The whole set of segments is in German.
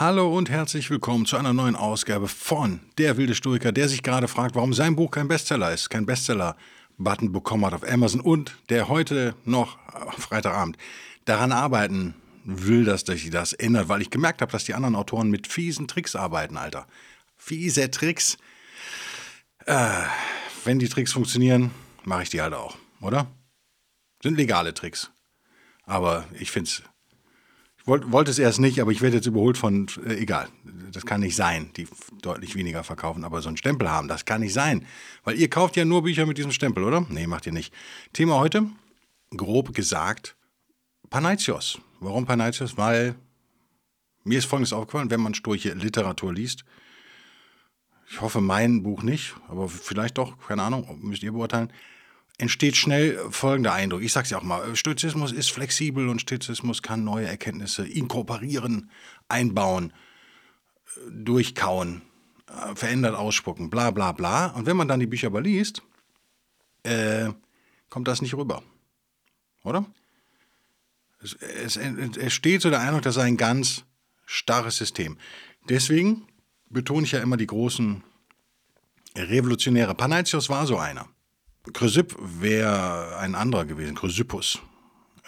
Hallo und herzlich willkommen zu einer neuen Ausgabe von Der wilde Stoiker, der sich gerade fragt, warum sein Buch kein Bestseller ist, kein Bestseller-Button bekommen hat auf Amazon und der heute noch Freitagabend daran arbeiten will, dass sich das ändert, weil ich gemerkt habe, dass die anderen Autoren mit fiesen Tricks arbeiten, Alter. Fiese Tricks. Äh, wenn die Tricks funktionieren, mache ich die halt auch, oder? Sind legale Tricks. Aber ich finde es wollte wollt es erst nicht, aber ich werde jetzt überholt von, äh, egal, das kann nicht sein, die deutlich weniger verkaufen, aber so einen Stempel haben, das kann nicht sein. Weil ihr kauft ja nur Bücher mit diesem Stempel, oder? Nee, macht ihr nicht. Thema heute, grob gesagt, Panaitios. Warum Panaitios? Weil mir ist Folgendes aufgefallen, wenn man sturche Literatur liest, ich hoffe mein Buch nicht, aber vielleicht doch, keine Ahnung, müsst ihr beurteilen, entsteht schnell folgender Eindruck. Ich sage es ja auch mal, Stoizismus ist flexibel und Stoizismus kann neue Erkenntnisse inkorporieren, einbauen, durchkauen, äh, verändert ausspucken, bla bla bla. Und wenn man dann die Bücher aber liest, äh, kommt das nicht rüber. Oder? Es, es entsteht so der Eindruck, das sei ein ganz starres System. Deswegen betone ich ja immer die großen Revolutionäre. Panaitios war so einer. Chrysipp wäre ein anderer gewesen, Chrysippus.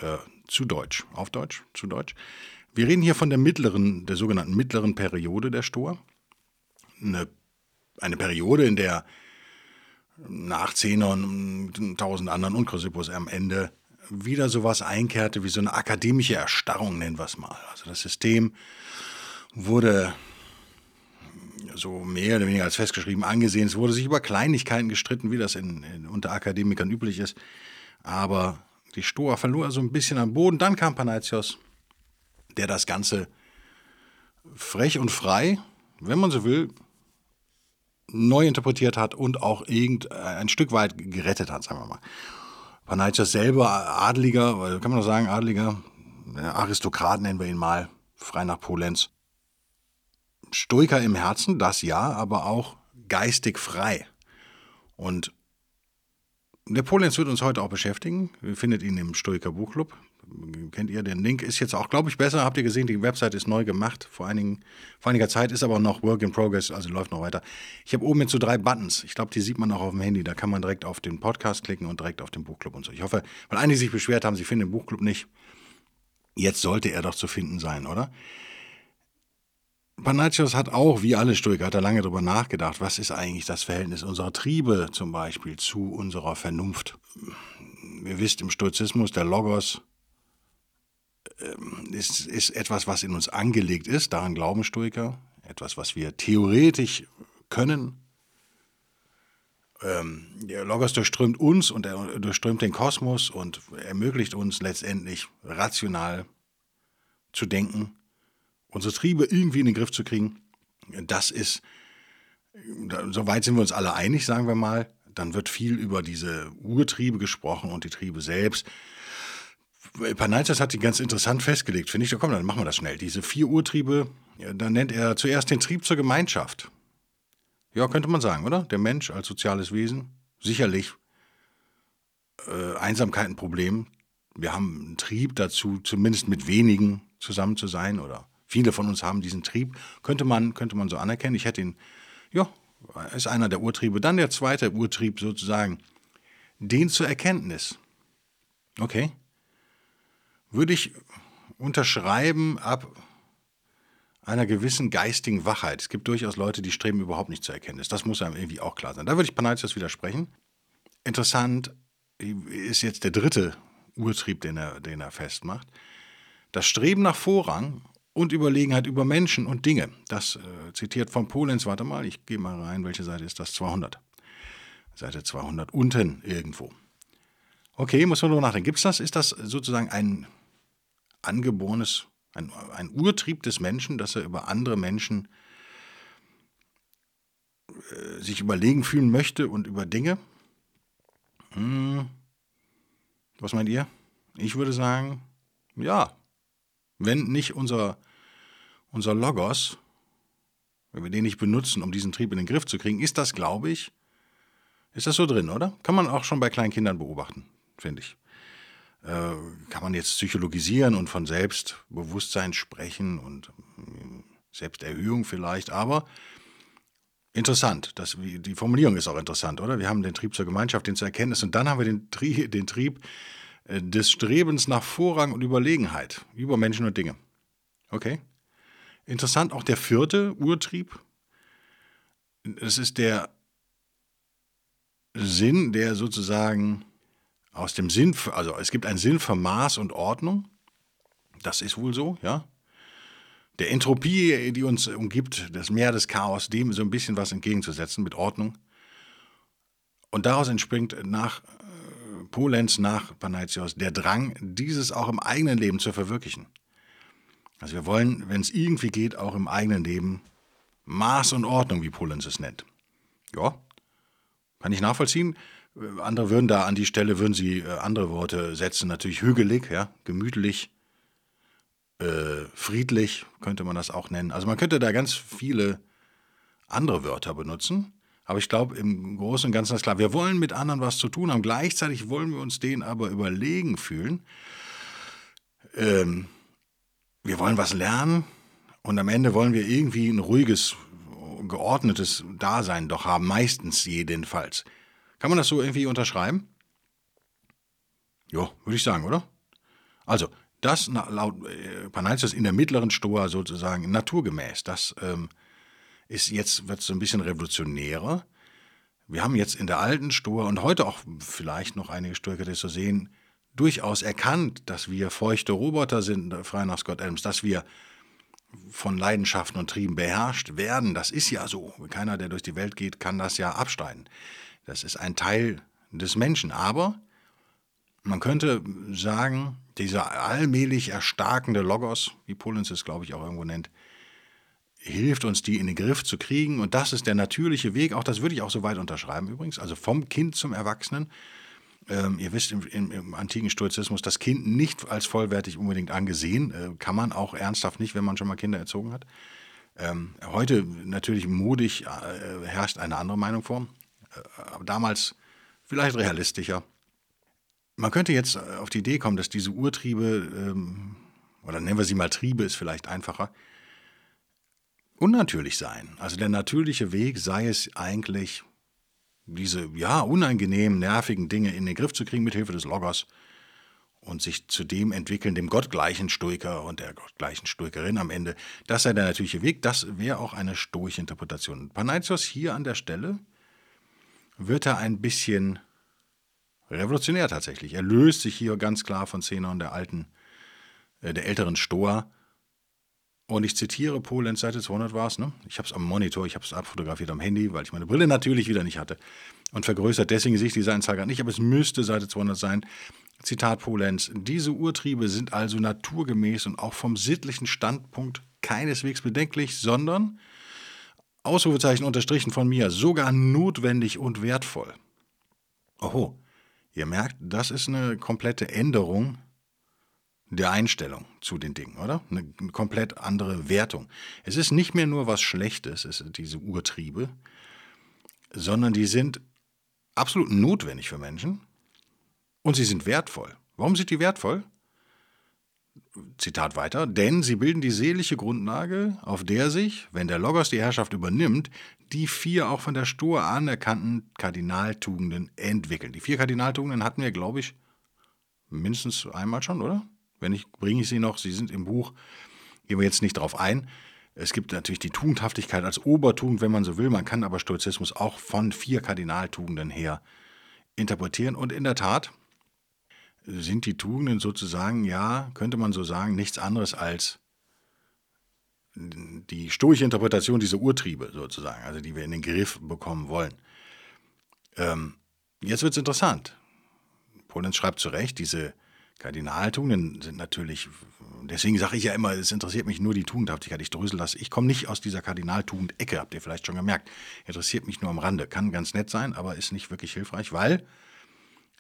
Äh, zu Deutsch, auf Deutsch, zu Deutsch. Wir reden hier von der mittleren, der sogenannten mittleren Periode der Stoa. Eine, eine Periode, in der nach Zehner und tausend anderen und Chrysippus am Ende wieder sowas einkehrte wie so eine akademische Erstarrung, nennen wir es mal. Also das System wurde so mehr oder weniger als festgeschrieben angesehen. Es wurde sich über Kleinigkeiten gestritten, wie das in, in, unter Akademikern üblich ist. Aber die Stoa verlor so ein bisschen am Boden. Dann kam Panaitios, der das Ganze frech und frei, wenn man so will, neu interpretiert hat und auch irgend ein Stück weit gerettet hat, sagen wir mal. Panaitios selber Adeliger, kann man noch sagen, Adeliger, Aristokrat nennen wir ihn mal, frei nach Polenz. Stoiker im Herzen, das ja, aber auch geistig frei. Und Polenz wird uns heute auch beschäftigen. Ihr findet ihn im Stoiker Buchclub. Kennt ihr den Link? Ist jetzt auch, glaube ich, besser. Habt ihr gesehen, die Website ist neu gemacht. Vor, einigen, vor einiger Zeit ist aber noch Work in Progress, also läuft noch weiter. Ich habe oben jetzt so drei Buttons. Ich glaube, die sieht man auch auf dem Handy. Da kann man direkt auf den Podcast klicken und direkt auf den Buchclub und so. Ich hoffe, weil einige sich beschwert haben, sie finden den Buchclub nicht. Jetzt sollte er doch zu finden sein, oder? Panachios hat auch, wie alle Stoiker, hat er lange darüber nachgedacht, was ist eigentlich das Verhältnis unserer Triebe zum Beispiel zu unserer Vernunft. Ihr wisst, im Stoizismus, der Logos ähm, ist, ist etwas, was in uns angelegt ist, daran glauben Stoiker, etwas, was wir theoretisch können. Ähm, der Logos durchströmt uns und er durchströmt den Kosmos und ermöglicht uns letztendlich rational zu denken unsere Triebe irgendwie in den Griff zu kriegen, das ist, soweit sind wir uns alle einig, sagen wir mal. Dann wird viel über diese Urtriebe gesprochen und die Triebe selbst. Panaitis hat die ganz interessant festgelegt, finde ich. Ja, komm, dann machen wir das schnell. Diese vier Urtriebe, ja, da nennt er zuerst den Trieb zur Gemeinschaft. Ja, könnte man sagen, oder? Der Mensch als soziales Wesen, sicherlich äh, Einsamkeit ein Problem. Wir haben einen Trieb dazu, zumindest mit wenigen zusammen zu sein oder Viele von uns haben diesen Trieb, könnte man, könnte man so anerkennen. Ich hätte ihn, ja, ist einer der Urtriebe. Dann der zweite Urtrieb sozusagen, den zur Erkenntnis. Okay. Würde ich unterschreiben ab einer gewissen geistigen Wachheit. Es gibt durchaus Leute, die streben überhaupt nicht zur Erkenntnis. Das muss einem irgendwie auch klar sein. Da würde ich Panaitios widersprechen. Interessant ist jetzt der dritte Urtrieb, den er, den er festmacht. Das Streben nach Vorrang und Überlegenheit über Menschen und Dinge. Das äh, zitiert von Polenz, warte mal, ich gehe mal rein, welche Seite ist das? 200. Seite 200, unten irgendwo. Okay, muss man nur nachdenken. Gibt es das? Ist das sozusagen ein, angeborenes, ein, ein Urtrieb des Menschen, dass er über andere Menschen äh, sich überlegen fühlen möchte und über Dinge. Hm. Was meint ihr? Ich würde sagen, ja. Wenn nicht unser, unser Logos, wenn wir den nicht benutzen, um diesen Trieb in den Griff zu kriegen, ist das, glaube ich, ist das so drin, oder? Kann man auch schon bei kleinen Kindern beobachten, finde ich. Äh, kann man jetzt psychologisieren und von Selbstbewusstsein sprechen und äh, Selbsterhöhung vielleicht, aber interessant. Das, die Formulierung ist auch interessant, oder? Wir haben den Trieb zur Gemeinschaft, den zur Erkenntnis und dann haben wir den, Tri den Trieb des Strebens nach Vorrang und Überlegenheit über Menschen und Dinge. Okay? Interessant auch der vierte Urtrieb. Es ist der Sinn, der sozusagen aus dem Sinn, also es gibt einen Sinn für Maß und Ordnung. Das ist wohl so, ja. Der Entropie, die uns umgibt, das Meer des Chaos, dem so ein bisschen was entgegenzusetzen mit Ordnung. Und daraus entspringt nach Polenz, nach Panaitios, der Drang, dieses auch im eigenen Leben zu verwirklichen. Also wir wollen, wenn es irgendwie geht, auch im eigenen Leben Maß und Ordnung, wie Polenz es nennt. Ja, kann ich nachvollziehen. Äh, andere würden da an die Stelle, würden sie äh, andere Worte setzen, natürlich hügelig, ja, gemütlich, äh, friedlich könnte man das auch nennen. Also man könnte da ganz viele andere Wörter benutzen. Aber ich glaube, im Großen und Ganzen ist klar, wir wollen mit anderen was zu tun haben. Gleichzeitig wollen wir uns denen aber überlegen fühlen. Ähm, wir wollen was lernen und am Ende wollen wir irgendwie ein ruhiges, geordnetes Dasein doch haben, meistens jedenfalls. Kann man das so irgendwie unterschreiben? Ja, würde ich sagen, oder? Also, das laut äh, Panaltius in der mittleren Stoa sozusagen naturgemäß. Das ähm, ist jetzt wird so ein bisschen revolutionärer. Wir haben jetzt in der alten Stoa und heute auch vielleicht noch einige Stoiker, so sehen, durchaus erkannt, dass wir feuchte Roboter sind, frei nach Scott Adams, dass wir von Leidenschaften und Trieben beherrscht werden. Das ist ja so. Keiner, der durch die Welt geht, kann das ja abstreiten. Das ist ein Teil des Menschen. Aber man könnte sagen, dieser allmählich erstarkende Logos, wie Pullens es, glaube ich, auch irgendwo nennt, hilft uns, die in den Griff zu kriegen. Und das ist der natürliche Weg. Auch das würde ich auch so weit unterschreiben übrigens. Also vom Kind zum Erwachsenen. Ähm, ihr wisst, im, im, im, antiken Stoizismus das Kind nicht als vollwertig unbedingt angesehen. Äh, kann man auch ernsthaft nicht, wenn man schon mal Kinder erzogen hat. Ähm, heute natürlich modig äh, herrscht eine andere Meinung vor. Äh, aber damals vielleicht realistischer. Man könnte jetzt äh, auf die Idee kommen, dass diese Urtriebe, ähm, oder nennen wir sie mal Triebe, ist vielleicht einfacher, unnatürlich seien. Also der natürliche Weg sei es eigentlich, diese ja unangenehmen, nervigen Dinge in den Griff zu kriegen mit Hilfe des Loggers und sich zu dem entwickeln, dem gottgleichen Stoiker und der gottgleichen Stoikerin am Ende. Das sei der natürliche Weg. Das wäre auch eine stoische Interpretation. Panaitios hier an der Stelle wird er ein bisschen revolutionär tatsächlich. Er löst sich hier ganz klar von Zenon, der alten, äh, der älteren Stoa. Und ich zitiere Polenz, Seite 200 war es, ne? Ich habe es am Monitor, ich habe es abfotografiert am Handy, weil ich meine Brille natürlich wieder nicht hatte. Und vergrößert, deswegen sehe ich die Seitenzahl gerade nicht, aber es müsste Seite 200 sein. Zitat Polenz, diese Urtriebe sind also naturgemäß und auch vom sittlichen Standpunkt keineswegs bedenklich, sondern Ausrufezeichen unterstrichen von mir, sogar notwendig und wertvoll. Oho, ihr merkt, das ist eine komplette Änderung der Einstellung zu den Dingen, oder? Eine komplett andere Wertung. Es ist nicht mehr nur was Schlechtes, es sind diese Urtriebe, sondern die sind absolut notwendig für Menschen und sie sind wertvoll. Warum sind die wertvoll? Zitat weiter, denn sie bilden die seelische Grundlage, auf der sich, wenn der Logos die Herrschaft übernimmt, die vier auch von der Stoa anerkannten Kardinaltugenden entwickeln. Die vier Kardinaltugenden hatten wir, glaube ich, mindestens einmal schon, oder? Wenn nicht, bringe ich sie noch. Sie sind im Buch, gehen wir jetzt nicht drauf ein. Es gibt natürlich die Tugendhaftigkeit als Obertugend, wenn man so will. Man kann aber Stoizismus auch von vier Kardinaltugenden her interpretieren. Und in der Tat, sind die Tugenden sozusagen, ja, könnte man so sagen, nichts anderes als die stoische Interpretation dieser Urtriebe sozusagen, also die wir in den Griff bekommen wollen. Ähm, jetzt wird es interessant. Polenz schreibt zu Recht, diese Kardinaltugenden sind natürlich, deswegen sage ich ja immer, es interessiert mich nur die Tugendhaftigkeit. Ich drösel das. Ich komme nicht aus dieser Kardinaltugend-Ecke, habt ihr vielleicht schon gemerkt. Interessiert mich nur am Rande. Kann ganz nett sein, aber ist nicht wirklich hilfreich, weil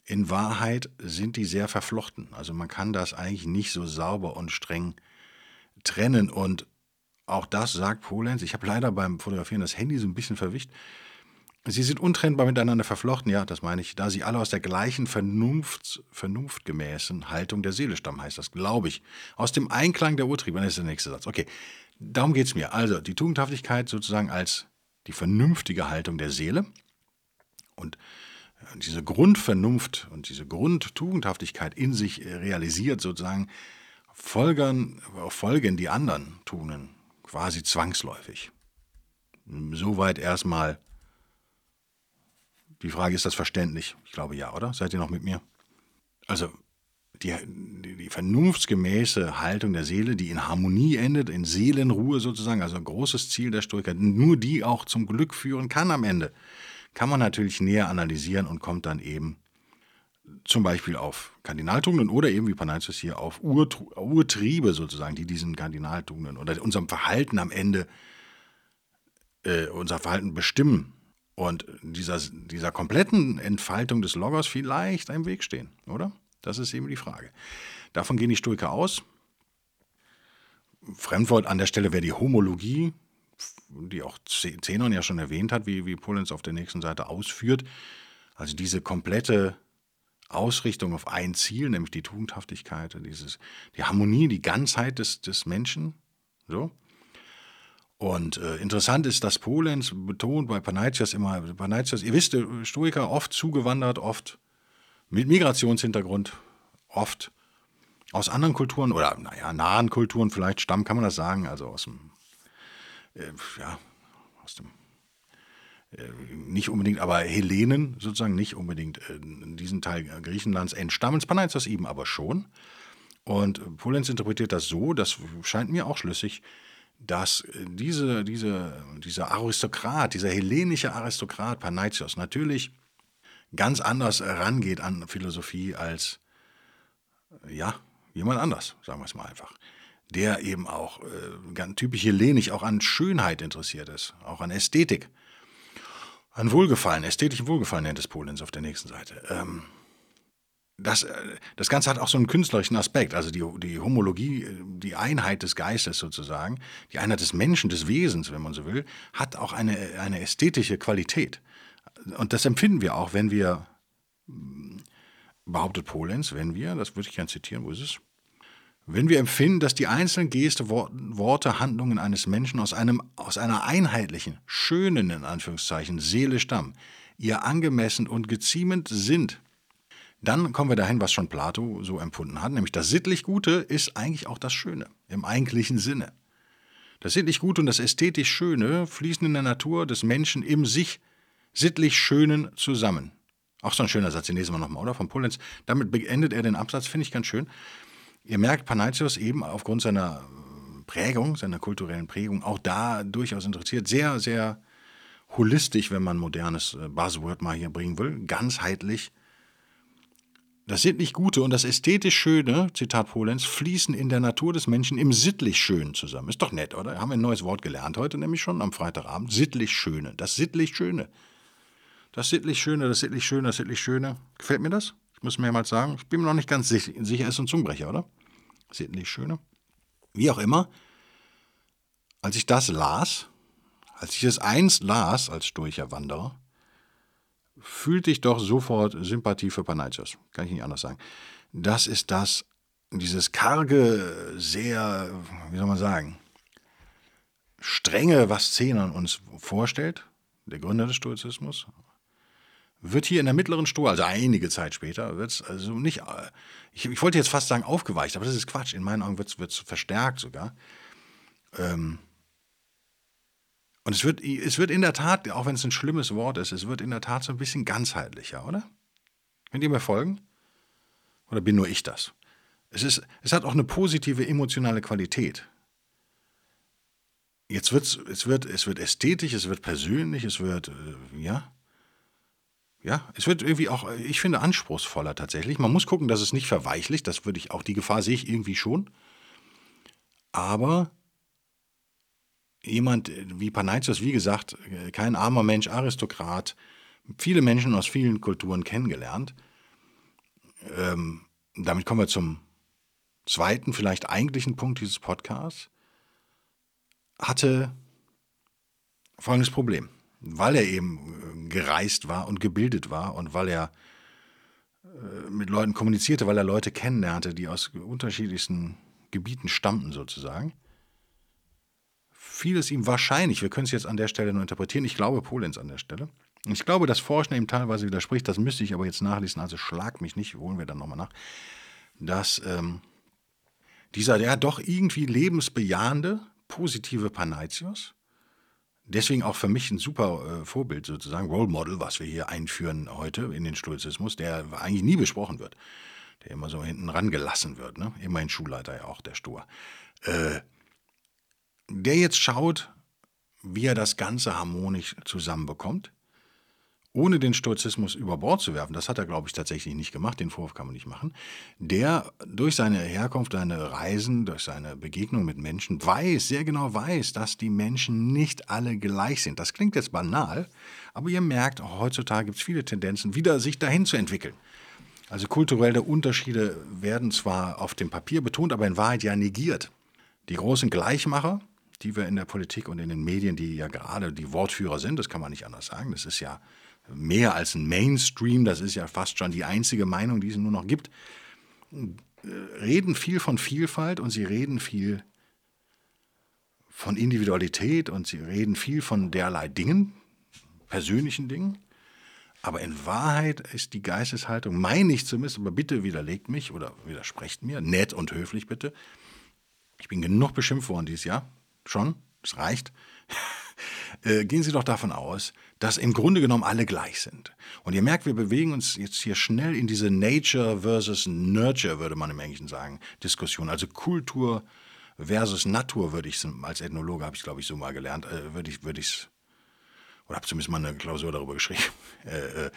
in Wahrheit sind die sehr verflochten. Also man kann das eigentlich nicht so sauber und streng trennen. Und auch das sagt Polenz. Ich habe leider beim Fotografieren das Handy so ein bisschen verwischt. Sie sind untrennbar miteinander verflochten, ja, das meine ich, da sie alle aus der gleichen Vernunft, vernunftgemäßen Haltung der Seele stammen, heißt das, glaube ich. Aus dem Einklang der Urtriebe, das ist der nächste Satz. Okay, darum geht es mir. Also die Tugendhaftigkeit sozusagen als die vernünftige Haltung der Seele und äh, diese Grundvernunft und diese Grundtugendhaftigkeit in sich äh, realisiert sozusagen, folgern, folgen die anderen Tugenden quasi zwangsläufig. Soweit erstmal die Frage, ist das verständlich? Ich glaube ja, oder? Seid ihr noch mit mir? Also die, die, die, vernunftsgemäße Haltung der Seele, die in Harmonie endet, in Seelenruhe sozusagen, also ein großes Ziel der Stoiker, nur die auch zum Glück führen kann am Ende, kann man natürlich näher analysieren und kommt dann eben zum Beispiel auf Kardinaltugenden oder eben wie Panaitius hier auf Ur, Urtriebe sozusagen, die diesen Kardinaltugenden oder unserem Verhalten am Ende, äh, unser Verhalten bestimmen und dieser, dieser kompletten Entfaltung des Logos vielleicht im Weg stehen, oder? Das ist eben die Frage. Davon gehen die Stoiker aus. Fremdwort an der Stelle wäre die Homologie, die auch Zenon ja schon erwähnt hat, wie, wie Polenz auf der nächsten Seite ausführt. Also diese komplette Ausrichtung auf ein Ziel, nämlich die Tugendhaftigkeit, dieses, die Harmonie, die Ganzheit des, des Menschen. So. Und äh, interessant ist, dass Polenz betont bei Panaitias immer, Panaitias, ihr wisst, Stoiker oft zugewandert, oft mit Migrationshintergrund, oft aus anderen Kulturen oder, naja, nahen Kulturen vielleicht stammen, kann man das sagen, also aus dem, äh, ja, aus dem, äh, nicht unbedingt, aber Hellenen sozusagen, nicht unbedingt äh, in diesem Teil Griechenlands entstammen, Panaitias eben aber schon. Und Polenz interpretiert das so, das scheint mir auch schlüssig, dass äh, diese, diese, dieser Aristokrat, dieser hellenische Aristokrat Panaitios natürlich ganz anders rangeht an Philosophie als äh, ja, jemand anders, sagen wir es mal einfach. Der eben auch äh, ganz typisch hellenisch auch an Schönheit interessiert ist, auch an Ästhetik. An Wohlgefallen, ästhetischen Wohlgefallen nennt es Polens auf der nächsten Seite. Ähm, das, äh, das Ganze hat auch so einen künstlerischen Aspekt, also die, die Homologie, die Einheit des Geistes sozusagen, die Einheit des Menschen, des Wesens, wenn man so will, hat auch eine, eine ästhetische Qualität. Und das empfinden wir auch, wenn wir, hm, behauptet Polenz, wenn wir, das würde ich gerne zitieren, wo ist es? Wenn wir empfinden, dass die einzelnen Geste, Worte, Handlungen eines Menschen aus, einem, aus einer einheitlichen, schönen, in Anführungszeichen, Seele stammen, ihr angemessen und geziemend sind, dann kommen wir dahin, was schon Plato so empfunden hat, nämlich das sittlich Gute ist eigentlich auch das Schöne, im eigentlichen Sinne. Das sittlich Gute und das ästhetisch Schöne fließen in der Natur des Menschen im sich sittlich Schönen zusammen. Auch so ein schöner Satz, den lesen wir nochmal, oder? Von Polenz. Damit beendet er den Absatz, finde ich ganz schön. Ihr merkt, Panaitios eben aufgrund seiner Prägung, seiner kulturellen Prägung, auch da durchaus interessiert, sehr, sehr holistisch, wenn man modernes äh, Buzzword mal hier bringen will, ganzheitlich das sittlich Gute und das ästhetisch Schöne, Zitat Polenz, fließen in der Natur des Menschen im sittlich Schönen zusammen. Ist doch nett, oder? Haben wir ein neues Wort gelernt heute, nämlich schon am Freitagabend. Sittlich Schöne. Das sittlich Schöne. Das sittlich Schöne, das sittlich Schöne, das sittlich Schöne. Gefällt mir das? Ich muss mehrmals sagen. Ich bin mir noch nicht ganz sicher. Sicher ist ein Zungenbrecher, oder? Sittlich Schöne. Wie auch immer, als ich das las, als ich es einst las als stoischer Wanderer, fühlte ich doch sofort Sympathie für Panaitios. Kann ich nicht anders sagen. Das ist das, dieses karge, sehr, wie soll man sagen, strenge, was Zenon uns vorstellt, der Gründer des Stoizismus, wird hier in der mittleren Stoa, also einige Zeit später, wird es also nicht, ich, ich, wollte jetzt fast sagen aufgeweicht, aber das ist Quatsch. In meinen Augen wird es verstärkt sogar. Ähm, und es wird, es wird in der Tat, auch wenn es ein schlimmes Wort ist, es wird in der Tat so ein bisschen ganzheitlicher, oder? Könnt ihr mir folgen? Oder bin nur ich das? Es, ist, es hat auch eine positive emotionale Qualität. Jetzt wird's, es, wird, es wird ästhetisch, es wird persönlich, es wird, äh, ja. Ja, es wird irgendwie auch, ich finde, anspruchsvoller tatsächlich. Man muss gucken, dass es nicht verweichlicht. Das würde ich auch, die Gefahr sehe ich irgendwie schon. Aber jemand wie Panaitios, wie gesagt, kein armer Mensch, Aristokrat, viele Menschen aus vielen Kulturen kennengelernt. Ähm, damit kommen wir zum zweiten, vielleicht eigentlichen Punkt dieses Podcasts. Hatte folgendes Problem weil er eben äh, gereist war und gebildet war und weil er äh, mit Leuten kommunizierte, weil er Leute kennenlernte, die aus unterschiedlichsten Gebieten stammten sozusagen, fiel es ihm wahrscheinlich, wir können es jetzt an der Stelle nur interpretieren, ich glaube Polenz an der Stelle. Ich glaube, dass Forschen ihm teilweise widerspricht, das müsste ich aber jetzt nachlesen, also schlag mich nicht, holen wir dann nochmal nach, dass ähm, dieser, der doch irgendwie lebensbejahende, positive Panaitios, deswegen auch für mich ein super äh, Vorbild sozusagen, Role Model, was wir hier einführen heute in den Stoizismus, der eigentlich nie besprochen wird, der immer so hinten rangelassen wird, ne? immerhin Schulleiter ja auch, der Stur. Äh, der jetzt schaut, wie er das Ganze harmonisch zusammenbekommt ohne den Stoizismus über Bord zu werfen, das hat er, glaube ich, tatsächlich nicht gemacht, den Vorwurf kann man nicht machen, der durch seine Herkunft, seine Reisen, durch seine Begegnung mit Menschen weiß, sehr genau weiß, dass die Menschen nicht alle gleich sind. Das klingt jetzt banal, aber ihr merkt, heutzutage gibt es viele Tendenzen, wieder sich dahin zu entwickeln. Also kulturelle Unterschiede werden zwar auf dem Papier betont, aber in Wahrheit ja negiert. Die großen Gleichmacher, die wir in der Politik und in den Medien, die ja gerade die Wortführer sind, das kann man nicht anders sagen, das ist ja mehr als ein Mainstream, das ist ja fast schon die einzige Meinung, die es nur noch gibt, reden viel von Vielfalt und sie reden viel von Individualität und sie reden viel von derlei Dingen, persönlichen Dingen. Aber in Wahrheit ist die Geisteshaltung, meine ich zumindest, aber bitte widerlegt mich oder widersprecht mir, nett und höflich bitte. Ich bin genug beschimpft worden dieses Jahr, schon, es reicht. Äh, gehen Sie doch davon aus, dass im Grunde genommen alle gleich sind. Und ihr merkt, wir bewegen uns jetzt hier schnell in diese Nature versus Nurture, würde man im Englischen sagen, Diskussion. Also Kultur versus Natur, würde ich als Ethnologe, habe ich glaube ich so mal gelernt, äh, würde ich, würde oder habe zumindest mal eine Klausur darüber geschrieben, äh,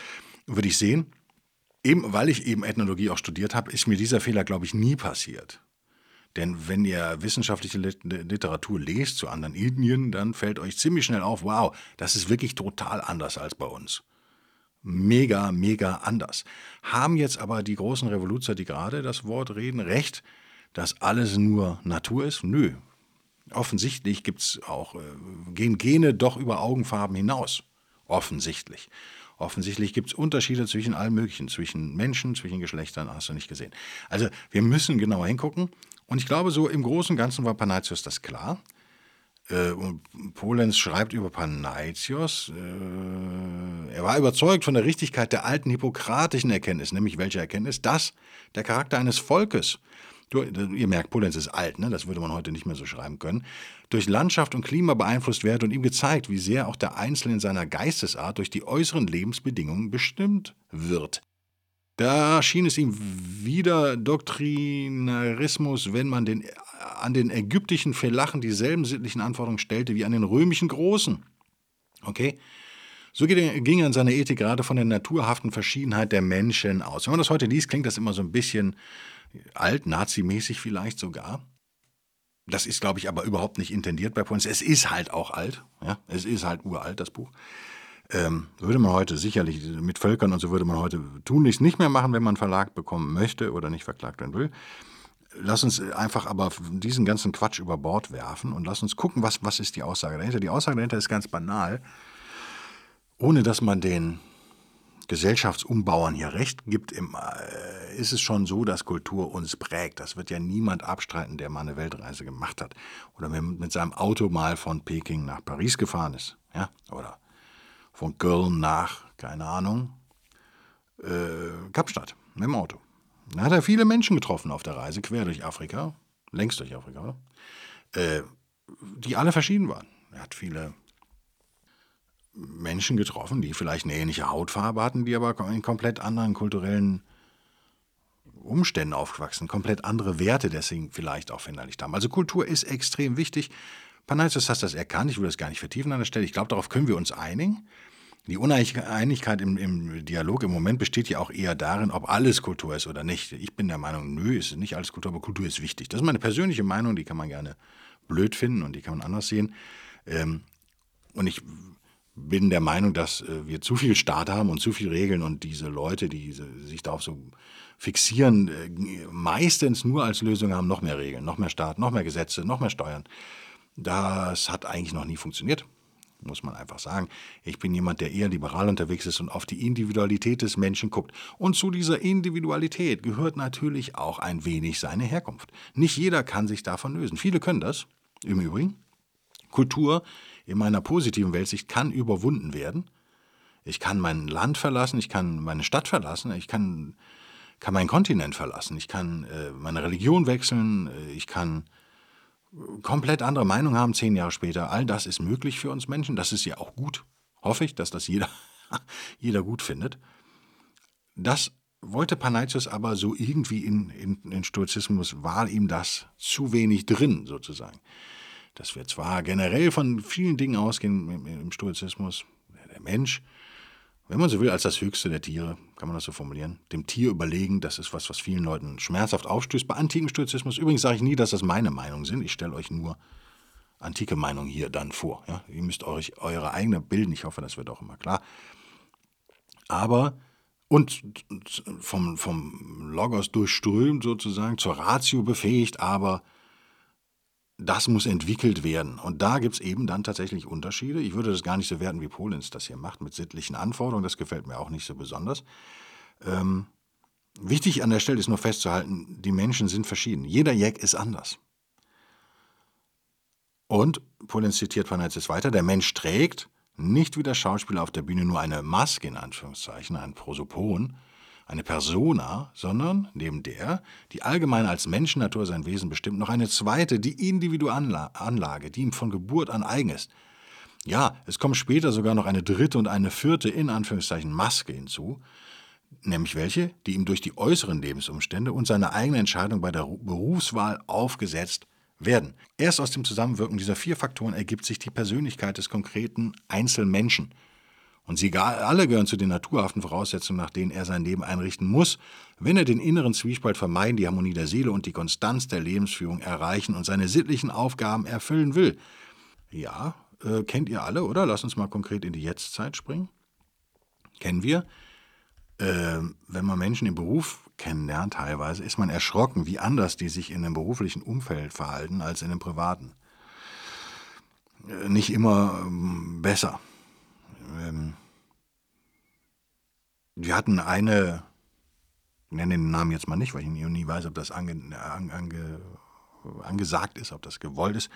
würde ich sehen. Eben weil ich eben Ethnologie auch studiert habe, ist mir dieser Fehler, glaube ich, nie passiert. Denn wenn ihr wissenschaftliche Literatur lest zu anderen Indien, dann fällt euch ziemlich schnell auf, wow, das ist wirklich total anders als bei uns. Mega, mega anders. Haben jetzt aber die großen Revoluzer, die gerade das Wort reden, recht, dass alles nur Natur ist? Nö. Offensichtlich gibt's auch, äh, gehen Gene doch über Augenfarben hinaus. Offensichtlich. Offensichtlich gibt es Unterschiede zwischen allen möglichen, zwischen Menschen, zwischen Geschlechtern, hast du nicht gesehen. Also wir müssen genauer hingucken. Und ich glaube, so im Großen und Ganzen war Panaitios das klar. Äh, und Polenz schreibt über Panaitios, äh, er war überzeugt von der Richtigkeit der alten hippokratischen Erkenntnis, nämlich welche Erkenntnis? Dass der Charakter eines Volkes, du, ihr merkt, Polenz ist alt, ne? das würde man heute nicht mehr so schreiben können, durch Landschaft und Klima beeinflusst werde und ihm gezeigt, wie sehr auch der Einzelne in seiner Geistesart durch die äußeren Lebensbedingungen bestimmt wird. Da schien es ihm wieder Doktrinarismus, wenn man den, an den ägyptischen Felachen dieselben sittlichen Anforderungen stellte wie an den römischen Großen. Okay? So ging er in seiner Ethik gerade von der naturhaften Verschiedenheit der Menschen aus. Wenn man das heute liest, klingt das immer so ein bisschen alt, nazimäßig vielleicht sogar. Das ist, glaube ich, aber überhaupt nicht intendiert bei Points. Es ist halt auch alt. Ja? Es ist halt uralt, das Buch. Ähm, würde man heute sicherlich mit Völkern und so würde man heute tunlichst nicht mehr machen, wenn man Verlag bekommen möchte oder nicht verklagt werden will. Lass uns einfach aber diesen ganzen Quatsch über Bord werfen und lass uns gucken, was, was ist die Aussage dahinter. Die Aussage dahinter ist ganz banal. Ohne dass man den Gesellschaftsumbauern hier recht gibt, äh, ist es schon so, dass Kultur uns prägt. Das wird ja niemand abstreiten, der mal eine Weltreise gemacht hat oder mit seinem Auto mal von Peking nach Paris gefahren ist. Ja? Oder von Köln nach, keine Ahnung, äh, Kapstadt mit dem Auto. Da hat er viele Menschen getroffen auf der Reise, quer durch Afrika, längst durch Afrika? Äh, die alle verschieden waren. Er hat viele Menschen getroffen, die vielleicht eine ähnliche Hautfarbe hatten, die aber in komplett anderen kulturellen Umständen aufgewachsen, komplett andere Werte deswegen vielleicht auch verinnerlicht haben. Also Kultur ist extrem wichtig. Panaitis hat das erkannt, ich will das gar nicht vertiefen an der Stelle. Ich glaube, darauf können wir uns einigen. Die Uneinigkeit im, im, Dialog im Moment besteht ja auch eher darin, ob alles Kultur ist oder nicht. Ich bin der Meinung, nö, ist nicht alles Kultur, aber Kultur ist wichtig. Das ist meine persönliche Meinung, die kann man gerne blöd finden und die kann man anders sehen. Ähm, und ich bin der Meinung, dass äh, wir zu viel Staat haben und zu viel Regeln und diese Leute, die sich darauf so fixieren, äh, meistens nur als Lösung haben, noch mehr Regeln, noch mehr Staat, noch mehr Gesetze, noch mehr Steuern. Das hat eigentlich noch nie funktioniert muss man einfach sagen. Ich bin jemand, der eher liberal unterwegs ist und auf die Individualität des Menschen guckt. Und zu dieser Individualität gehört natürlich auch ein wenig seine Herkunft. Nicht jeder kann sich davon lösen. Viele können das, im Übrigen. Kultur in meiner positiven Weltsicht kann überwunden werden. Ich kann mein Land verlassen, ich kann meine Stadt verlassen, ich kann, kann meinen Kontinent verlassen, ich kann äh, meine Religion wechseln, äh, ich kann komplett andere Meinung haben zehn Jahre später. All das ist möglich für uns Menschen. Das ist ja auch gut. Hoffe ich, dass das jeder, jeder gut findet. Das wollte Panaitius aber so irgendwie in, in, in Stoizismus, war ihm das zu wenig drin, sozusagen. Dass wir zwar generell von vielen Dingen ausgehen im, im Stoizismus, der Mensch wenn man so will, als das höchste der Tiere, kann man das so formulieren, dem Tier überlegen, das ist was, was vielen Leuten schmerzhaft aufstößt. Bei antiken Stoizismus, übrigens sage ich nie, dass das meine Meinungen sind, ich stelle euch nur antike Meinungen hier dann vor. Ja? Ihr müsst euch eure eigene bilden, ich hoffe, das wird auch immer klar. Aber, und vom, vom Logos durchströmt sozusagen, zur Ratio befähigt, aber das muss entwickelt werden. Und da gibt es eben dann tatsächlich Unterschiede. Ich würde das gar nicht so werten, wie Polens das hier macht, mit sittlichen Anforderungen. Das gefällt mir auch nicht so besonders. Ähm, wichtig an der Stelle ist nur festzuhalten, die Menschen sind verschieden. Jeder Jack ist anders. Und Polens zitiert von jetzt weiter, der Mensch trägt nicht wie der Schauspieler auf der Bühne nur eine Maske, in Anführungszeichen, ein Prosopon, eine Persona, sondern neben der, die allgemein als Menschennatur sein Wesen bestimmt, noch eine zweite, die Individualanlage, die ihm von Geburt an eigen ist. Ja, es kommt später sogar noch eine dritte und eine vierte, in Anführungszeichen, Maske hinzu, nämlich welche, die ihm durch die äußeren Lebensumstände und seine eigene Entscheidung bei der Berufswahl aufgesetzt werden. Erst aus dem Zusammenwirken dieser vier Faktoren ergibt sich die Persönlichkeit des konkreten Einzelmenschen – und sie alle gehören zu den naturhaften Voraussetzungen, nach denen er sein Leben einrichten muss, wenn er den inneren Zwiespalt vermeiden, die Harmonie der Seele und die Konstanz der Lebensführung erreichen und seine sittlichen Aufgaben erfüllen will. Ja, äh, kennt ihr alle, oder? Lass uns mal konkret in die Jetztzeit springen. Kennen wir. Äh, wenn man Menschen im Beruf kennenlernt, teilweise, ist man erschrocken, wie anders die sich in dem beruflichen Umfeld verhalten als in dem privaten. Äh, nicht immer ähm, besser ähm, wir hatten eine, ich nenne den Namen jetzt mal nicht, weil ich nie weiß, ob das ange, ange, angesagt ist, ob das gewollt ist,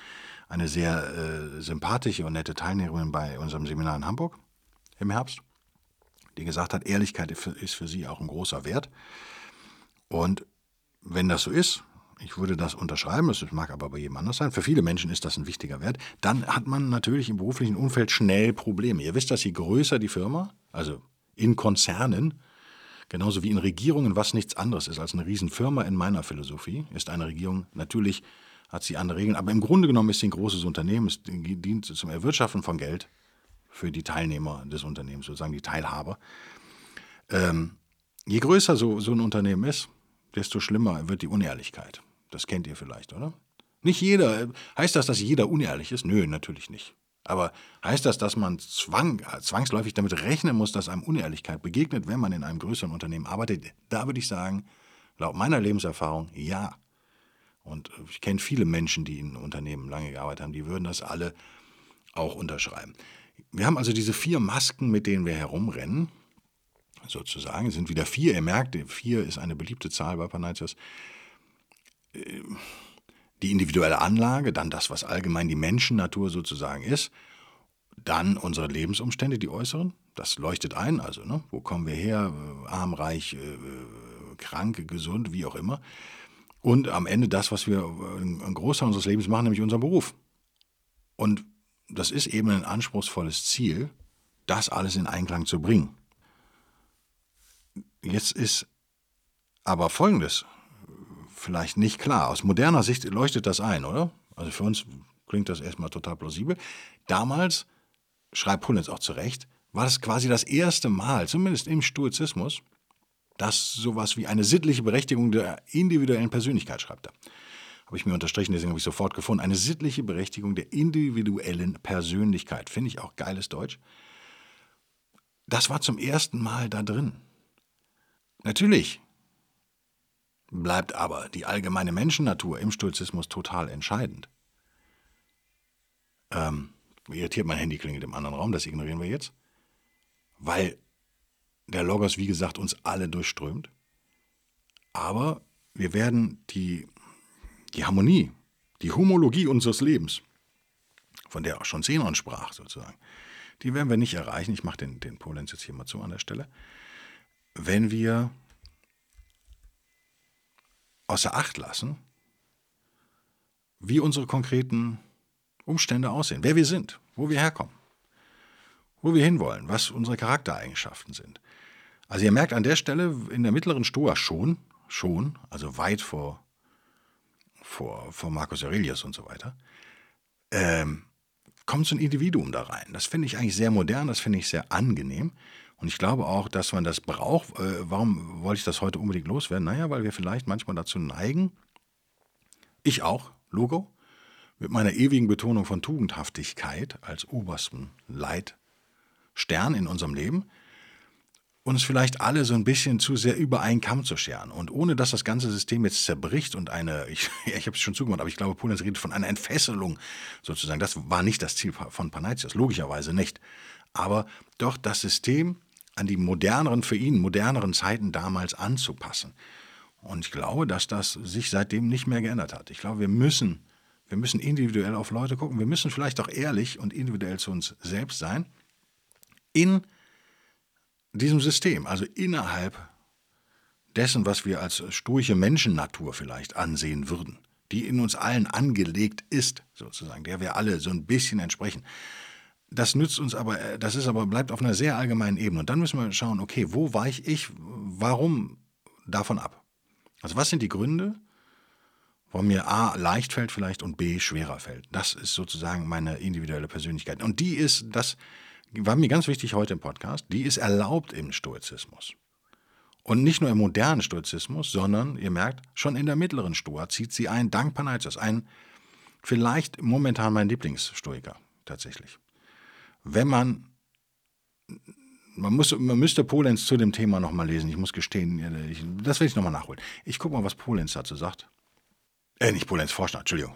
eine sehr äh, sympathische und nette Teilnehmerin bei unserem Seminar in Hamburg im Herbst, die gesagt hat, Ehrlichkeit ist für sie auch ein großer Wert. Und wenn das so ist, ich würde das unterschreiben, das mag aber bei jedem anders sein. Für viele Menschen ist das ein wichtiger Wert. Dann hat man natürlich im beruflichen Umfeld schnell Probleme. Ihr wisst, dass je größer die Firma, also in Konzernen, genauso wie in Regierungen, was nichts anderes ist als eine Riesenfirma in meiner Philosophie, ist eine Regierung natürlich hat sie andere Regeln, aber im Grunde genommen ist sie ein großes Unternehmen, es dient zum Erwirtschaften von Geld für die Teilnehmer des Unternehmens, sozusagen die Teilhaber. Ähm, je größer so, so ein Unternehmen ist, desto schlimmer wird die Unehrlichkeit. Das kennt ihr vielleicht, oder? Nicht jeder. Heißt das, dass jeder unehrlich ist? Nö, natürlich nicht. Aber heißt das, dass man zwang, zwangsläufig damit rechnen muss, dass einem Unehrlichkeit begegnet, wenn man in einem größeren Unternehmen arbeitet? Da würde ich sagen, laut meiner Lebenserfahrung, ja. Und ich kenne viele Menschen, die in Unternehmen lange gearbeitet haben, die würden das alle auch unterschreiben. Wir haben also diese vier Masken, mit denen wir herumrennen, sozusagen. Es sind wieder vier. Ihr merkt, vier ist eine beliebte Zahl bei Panaitios die individuelle Anlage, dann das, was allgemein die Menschennatur sozusagen ist, dann unsere Lebensumstände, die äußeren, das leuchtet ein, also ne, wo kommen wir her, äh, arm, reich, äh, äh, krank, gesund, wie auch immer. Und am Ende das, was wir ein Großteil unseres Lebens machen, nämlich unseren Beruf. Und das ist eben ein anspruchsvolles Ziel, das alles in Einklang zu bringen. Jetzt ist aber Folgendes vielleicht nicht klar. Aus moderner Sicht leuchtet das ein, oder? Also für uns klingt das erstmal total plausibel. Damals, schreibt Pullens auch zurecht, war das quasi das erste Mal, zumindest im Stoizismus, dass sowas wie eine sittliche Berechtigung der individuellen Persönlichkeit, schreibt er. Habe ich mir unterstrichen, deswegen habe ich sofort gefunden. Eine sittliche Berechtigung der individuellen Persönlichkeit. Finde ich auch geiles Deutsch. Das war zum ersten Mal da drin. Natürlich bleibt aber die allgemeine Menschennatur im Stoizismus total entscheidend. Ähm, irritiert mein Handy klingelt im anderen Raum, das ignorieren wir jetzt. Weil der Logos, wie gesagt, uns alle durchströmt. Aber wir werden die, die Harmonie, die Homologie unseres Lebens, von der auch schon Zenon sprach sozusagen, die werden wir nicht erreichen. Ich mache den, den Polenz jetzt hier mal zu an der Stelle. Wenn wir außer Acht lassen, wie unsere konkreten Umstände aussehen, wer wir sind, wo wir herkommen, wo wir hinwollen, was unsere Charaktereigenschaften sind. Also ihr merkt an der Stelle in der mittleren Stoa schon, schon, also weit vor, vor, vor Marcus Aurelius und so weiter, ähm, kommt so ein Individuum da rein. Das finde ich eigentlich sehr modern, das finde ich sehr angenehm. Und ich glaube auch, dass man das braucht. Äh, warum wollte ich das heute unbedingt loswerden? Naja, weil wir vielleicht manchmal dazu neigen, ich auch, Logo, mit meiner ewigen Betonung von Tugendhaftigkeit als obersten Leitstern in unserem Leben, uns vielleicht alle so ein bisschen zu sehr über einen Kamm zu scheren. Und ohne dass das ganze System jetzt zerbricht und eine, ich, ich habe es schon zugemacht, aber ich glaube, Polens redet von einer Entfesselung sozusagen. Das war nicht das Ziel von Panaitios, logischerweise nicht. Aber doch das System an die moderneren, für ihn moderneren Zeiten damals anzupassen. Und ich glaube, dass das sich seitdem nicht mehr geändert hat. Ich glaube, wir müssen, wir müssen individuell auf Leute gucken. Wir müssen vielleicht auch ehrlich und individuell zu uns selbst sein. In diesem System, also innerhalb dessen, was wir als sturche Menschennatur vielleicht ansehen würden, die in uns allen angelegt ist, sozusagen, der wir alle so ein bisschen entsprechen. Das nützt uns aber, äh, das ist aber, bleibt auf einer sehr allgemeinen Ebene. Und dann müssen wir schauen, okay, wo weiche ich, warum davon ab? Also was sind die Gründe, warum mir A leicht fällt vielleicht und B schwerer fällt? Das ist sozusagen meine individuelle Persönlichkeit. Und die ist, das war mir ganz wichtig heute im Podcast, die ist erlaubt im Stoizismus. Und nicht nur im modernen Stoizismus, sondern, ihr merkt, schon in der mittleren Stoa zieht sie ein, dank Panaitos, ein vielleicht momentan mein Lieblingsstoiker tatsächlich wenn man, man, muss, man müsste Polenz zu dem Thema nochmal lesen. Ich muss gestehen, ich, das will ich nochmal nachholen. Ich gucke mal, was Polenz dazu sagt. Äh, nicht Polenz, Forschner, Entschuldigung.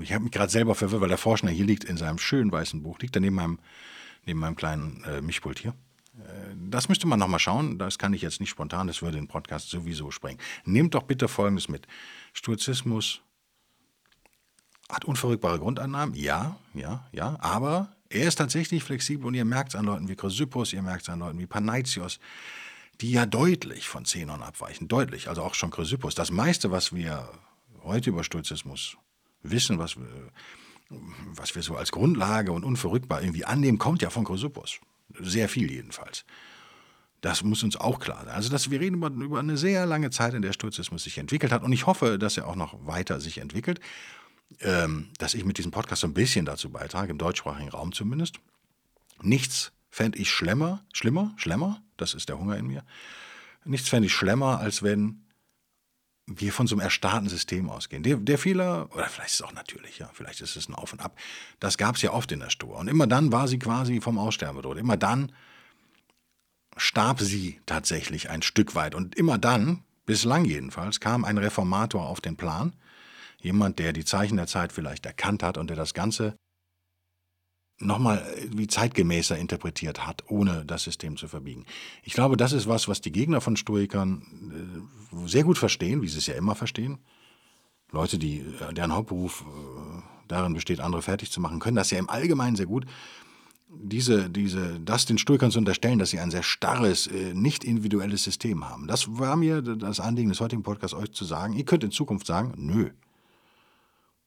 Ich habe mich gerade selber verwirrt, weil der Forschner hier liegt in seinem schönen weißen Buch, liegt da neben meinem, neben meinem kleinen äh, Mischpult hier. Äh, das müsste man nochmal schauen. Das kann ich jetzt nicht spontan, das würde den Podcast sowieso sprengen. Nehmt doch bitte Folgendes mit. Stoizismus hat unverrückbare Grundannahmen, ja, ja, ja, aber er ist tatsächlich flexibel und ihr merkt es an Leuten wie Chrysippus, ihr merkt es an Leuten wie Panaitios, die ja deutlich von Zenon abweichen, deutlich, also auch schon Chrysippus. Das meiste, was wir heute über Stoizismus wissen, was wir, was wir so als Grundlage und unverrückbar irgendwie annehmen, kommt ja von Chrysippus. Sehr viel jedenfalls. Das muss uns auch klar sein. Also, dass wir reden über, über eine sehr lange Zeit, in der Stoizismus sich entwickelt hat. Und ich hoffe, dass er auch noch weiter sich entwickelt dass ich mit diesem Podcast so ein bisschen dazu beitrage, im deutschsprachigen Raum zumindest. Nichts fände ich schlimmer, schlimmer, schlimmer, das ist der Hunger in mir. Nichts fände ich schlimmer, als wenn wir von so einem erstarrten System ausgehen. Der, der Fehler, oder vielleicht ist es auch natürlich, ja, vielleicht ist es ein Auf und Ab, das gab es ja oft in der Stoa. Und immer dann war sie quasi vom Aussterben bedroht. Immer dann starb sie tatsächlich ein Stück weit. Und immer dann, bislang jedenfalls, kam ein Reformator auf den Plan, Jemand, der die Zeichen der Zeit vielleicht erkannt hat und der das Ganze nochmal wie zeitgemäßer interpretiert hat, ohne das System zu verbiegen. Ich glaube, das ist was, was die Gegner von Stoikern äh, sehr gut verstehen, wie sie es ja immer verstehen. Leute, die, äh, deren Hauptberuf äh, darin besteht, andere fertig zu machen, können das ja im Allgemeinen sehr gut. Diese, diese, das den Stoikern zu unterstellen, dass sie ein sehr starres, nicht individuelles System haben. Das war mir das Anliegen des heutigen Podcasts, euch zu sagen. Ihr könnt in Zukunft sagen, nö,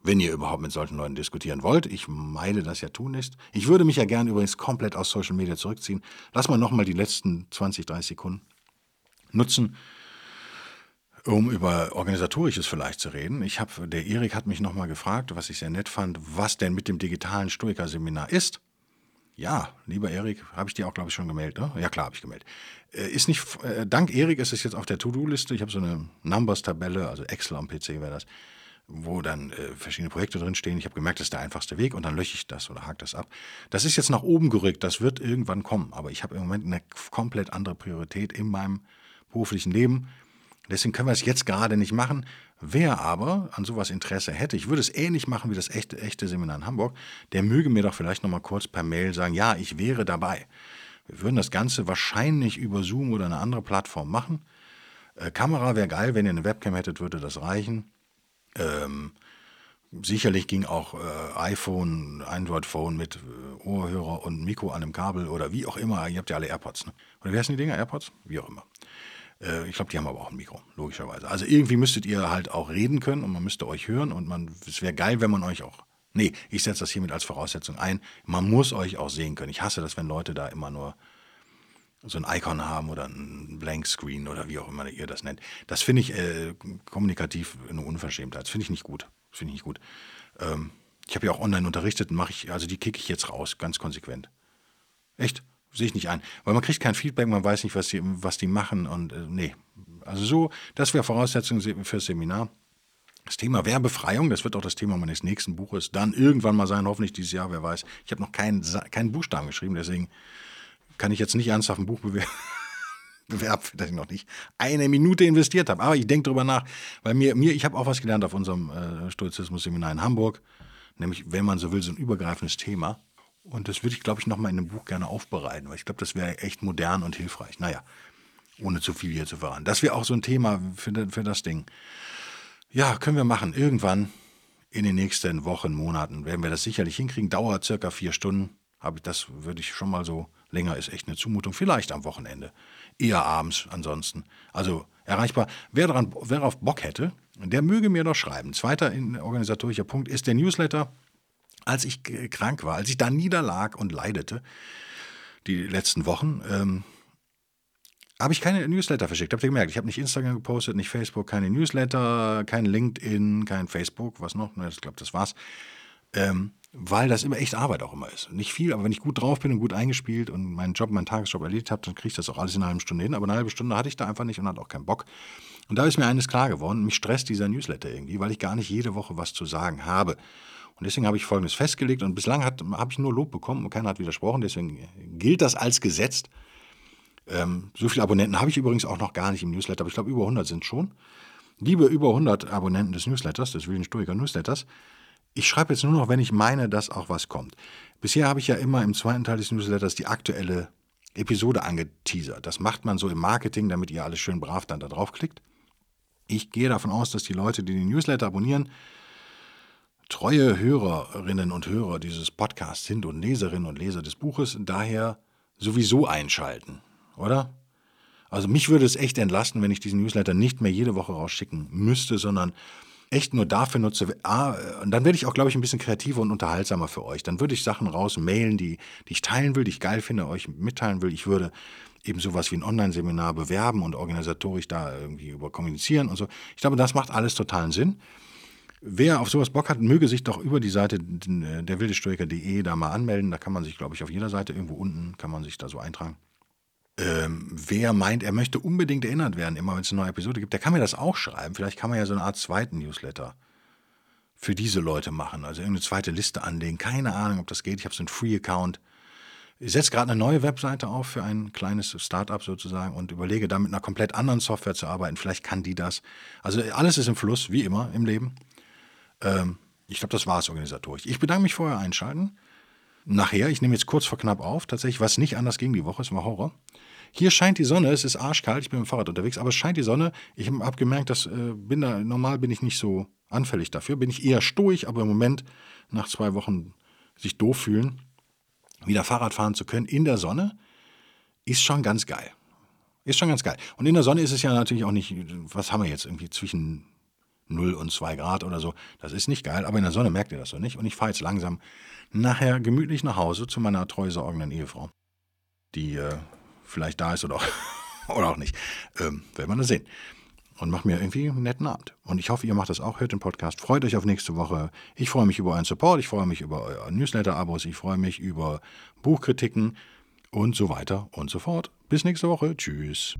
wenn ihr überhaupt mit solchen Leuten diskutieren wollt. Ich meide das ja tun ist. Ich würde mich ja gerne übrigens komplett aus Social Media zurückziehen. Lass mal nochmal die letzten 20, 30 Sekunden nutzen, um über Organisatorisches vielleicht zu reden. Ich habe, der Erik hat mich nochmal gefragt, was ich sehr nett fand, was denn mit dem digitalen Stoiker-Seminar ist. Ja, lieber Erik, habe ich dir auch, glaube ich, schon gemeldet. Ne? Ja, klar, habe ich gemeldet. Äh, ist nicht, äh, dank Erik ist es jetzt auf der To-Do-Liste. Ich habe so eine Numbers-Tabelle, also Excel am PC wäre das, wo dann äh, verschiedene Projekte drinstehen. Ich habe gemerkt, das ist der einfachste Weg und dann lösche ich das oder hake das ab. Das ist jetzt nach oben gerückt, das wird irgendwann kommen, aber ich habe im Moment eine komplett andere Priorität in meinem beruflichen Leben. Deswegen können wir es jetzt gerade nicht machen. Wer aber an sowas Interesse hätte, ich würde es ähnlich machen wie das echte, echte Seminar in Hamburg, der möge mir doch vielleicht nochmal kurz per Mail sagen, ja, ich wäre dabei. Wir würden das Ganze wahrscheinlich über Zoom oder eine andere Plattform machen. Äh, Kamera wäre geil, wenn ihr eine Webcam hättet, würde das reichen. Ähm, sicherlich ging auch äh, iPhone, Android-Phone mit äh, Ohrhörer und Mikro an einem Kabel oder wie auch immer. Ihr habt ja alle AirPods, ne? Oder wie heißen die Dinger? AirPods? Wie auch immer. Äh, ich glaube, die haben aber auch ein Mikro, logischerweise. Also irgendwie müsstet ihr halt auch reden können und man müsste euch hören und man, es wäre geil, wenn man euch auch. Nee, ich setze das hiermit als Voraussetzung ein. Man muss euch auch sehen können. Ich hasse das, wenn Leute da immer nur so ein Icon haben oder ein Blank Screen oder wie auch immer ihr das nennt. Das finde ich äh, kommunikativ eine Unverschämtheit. Das finde ich nicht gut. Finde ich nicht gut. Ähm, ich habe ja auch online unterrichtet mache ich, also die kicke ich jetzt raus, ganz konsequent. Echt? Sehe ich nicht ein. Weil man kriegt kein Feedback, man weiß nicht, was die, was die machen und äh, nee. Also so, das wäre Voraussetzung fürs Seminar. Das Thema Werbefreiung, das wird auch das Thema meines nächsten Buches dann irgendwann mal sein, hoffentlich dieses Jahr, wer weiß. Ich habe noch keinen, keinen Buchstaben geschrieben, deswegen kann ich jetzt nicht ernsthaft ein Buch bewerben. Bewerb, dass ich noch nicht eine Minute investiert habe. Aber ich denke darüber nach, weil mir, mir ich habe auch was gelernt auf unserem äh, Stoizismus-Seminar in Hamburg, nämlich, wenn man so will, so ein übergreifendes Thema. Und das würde ich, glaube ich, nochmal in einem Buch gerne aufbereiten, weil ich glaube, das wäre echt modern und hilfreich. Naja, ohne zu viel hier zu verraten. Das wäre auch so ein Thema für, für das Ding. Ja, können wir machen. Irgendwann in den nächsten Wochen, Monaten werden wir das sicherlich hinkriegen. Dauert circa vier Stunden. Habe ich das, würde ich schon mal so Länger ist echt eine Zumutung. Vielleicht am Wochenende. Eher abends ansonsten. Also erreichbar. Wer, daran, wer darauf Bock hätte, der möge mir doch schreiben. Zweiter organisatorischer Punkt ist der Newsletter. Als ich krank war, als ich da niederlag und leidete, die letzten Wochen, ähm, habe ich keine Newsletter verschickt. Habt ihr gemerkt? Ich habe nicht Instagram gepostet, nicht Facebook, keine Newsletter, kein LinkedIn, kein Facebook, was noch? Ich glaube, das war's. Ähm, weil das immer echt Arbeit auch immer ist. Nicht viel, aber wenn ich gut drauf bin und gut eingespielt und meinen Job, meinen Tagesjob erledigt habe, dann kriege ich das auch alles in einer halben Stunde hin. Aber eine halbe Stunde hatte ich da einfach nicht und hatte auch keinen Bock. Und da ist mir eines klar geworden, mich stresst dieser Newsletter irgendwie, weil ich gar nicht jede Woche was zu sagen habe. Und deswegen habe ich Folgendes festgelegt und bislang habe ich nur Lob bekommen und keiner hat widersprochen, deswegen gilt das als gesetzt. Ähm, so viele Abonnenten habe ich übrigens auch noch gar nicht im Newsletter, aber ich glaube über 100 sind schon. Liebe über 100 Abonnenten des Newsletters, des Wilden Stoiker Newsletters, ich schreibe jetzt nur noch, wenn ich meine, dass auch was kommt. Bisher habe ich ja immer im zweiten Teil des Newsletters die aktuelle Episode angeteasert. Das macht man so im Marketing, damit ihr alles schön brav dann da draufklickt. Ich gehe davon aus, dass die Leute, die den Newsletter abonnieren, treue Hörerinnen und Hörer dieses Podcasts sind und Leserinnen und Leser des Buches, daher sowieso einschalten, oder? Also mich würde es echt entlasten, wenn ich diesen Newsletter nicht mehr jede Woche rausschicken müsste, sondern echt nur dafür nutze, ah, und dann werde ich auch, glaube ich, ein bisschen kreativer und unterhaltsamer für euch. Dann würde ich Sachen rausmailen, die, die ich teilen will, die ich geil finde, euch mitteilen will. Ich würde eben sowas wie ein Online-Seminar bewerben und organisatorisch da irgendwie über kommunizieren und so. Ich glaube, das macht alles totalen Sinn. Wer auf sowas Bock hat, möge sich doch über die Seite derwildestoiker.de da mal anmelden. Da kann man sich, glaube ich, auf jeder Seite irgendwo unten kann man sich da so eintragen. Ähm, wer meint, er möchte unbedingt erinnert werden, immer wenn es eine neue Episode gibt, der kann mir das auch schreiben. Vielleicht kann man ja so eine Art zweiten Newsletter für diese Leute machen. Also irgendeine zweite Liste anlegen. Keine Ahnung, ob das geht. Ich habe so einen Free-Account. Ich setze gerade eine neue Webseite auf für ein kleines Startup sozusagen und überlege da mit einer komplett anderen Software zu arbeiten. Vielleicht kann die das. Also alles ist im Fluss, wie immer im Leben. Ähm, ich glaube, das war es organisatorisch. Ich bedanke mich vorher einschalten. Nachher, ich nehme jetzt kurz vor knapp auf, tatsächlich, was nicht anders ging die Woche, es war Horror. Hier scheint die Sonne, es ist arschkalt, ich bin mit dem Fahrrad unterwegs, aber es scheint die Sonne. Ich habe gemerkt, dass äh, bin da, normal bin ich nicht so anfällig dafür, bin ich eher stoisch, aber im Moment, nach zwei Wochen sich doof fühlen, wieder Fahrrad fahren zu können in der Sonne, ist schon ganz geil. Ist schon ganz geil. Und in der Sonne ist es ja natürlich auch nicht, was haben wir jetzt, irgendwie zwischen 0 und 2 Grad oder so. Das ist nicht geil, aber in der Sonne merkt ihr das so nicht. Und ich fahre jetzt langsam nachher gemütlich nach Hause zu meiner treu sorgenden Ehefrau, die äh, vielleicht da ist oder auch, oder auch nicht. Ähm, werden wir dann sehen. und macht mir irgendwie einen netten Abend. Und ich hoffe, ihr macht das auch, hört den Podcast, freut euch auf nächste Woche. Ich freue mich über euren Support, ich freue mich über euer Newsletter-Abos, ich freue mich über Buchkritiken und so weiter und so fort. Bis nächste Woche. Tschüss.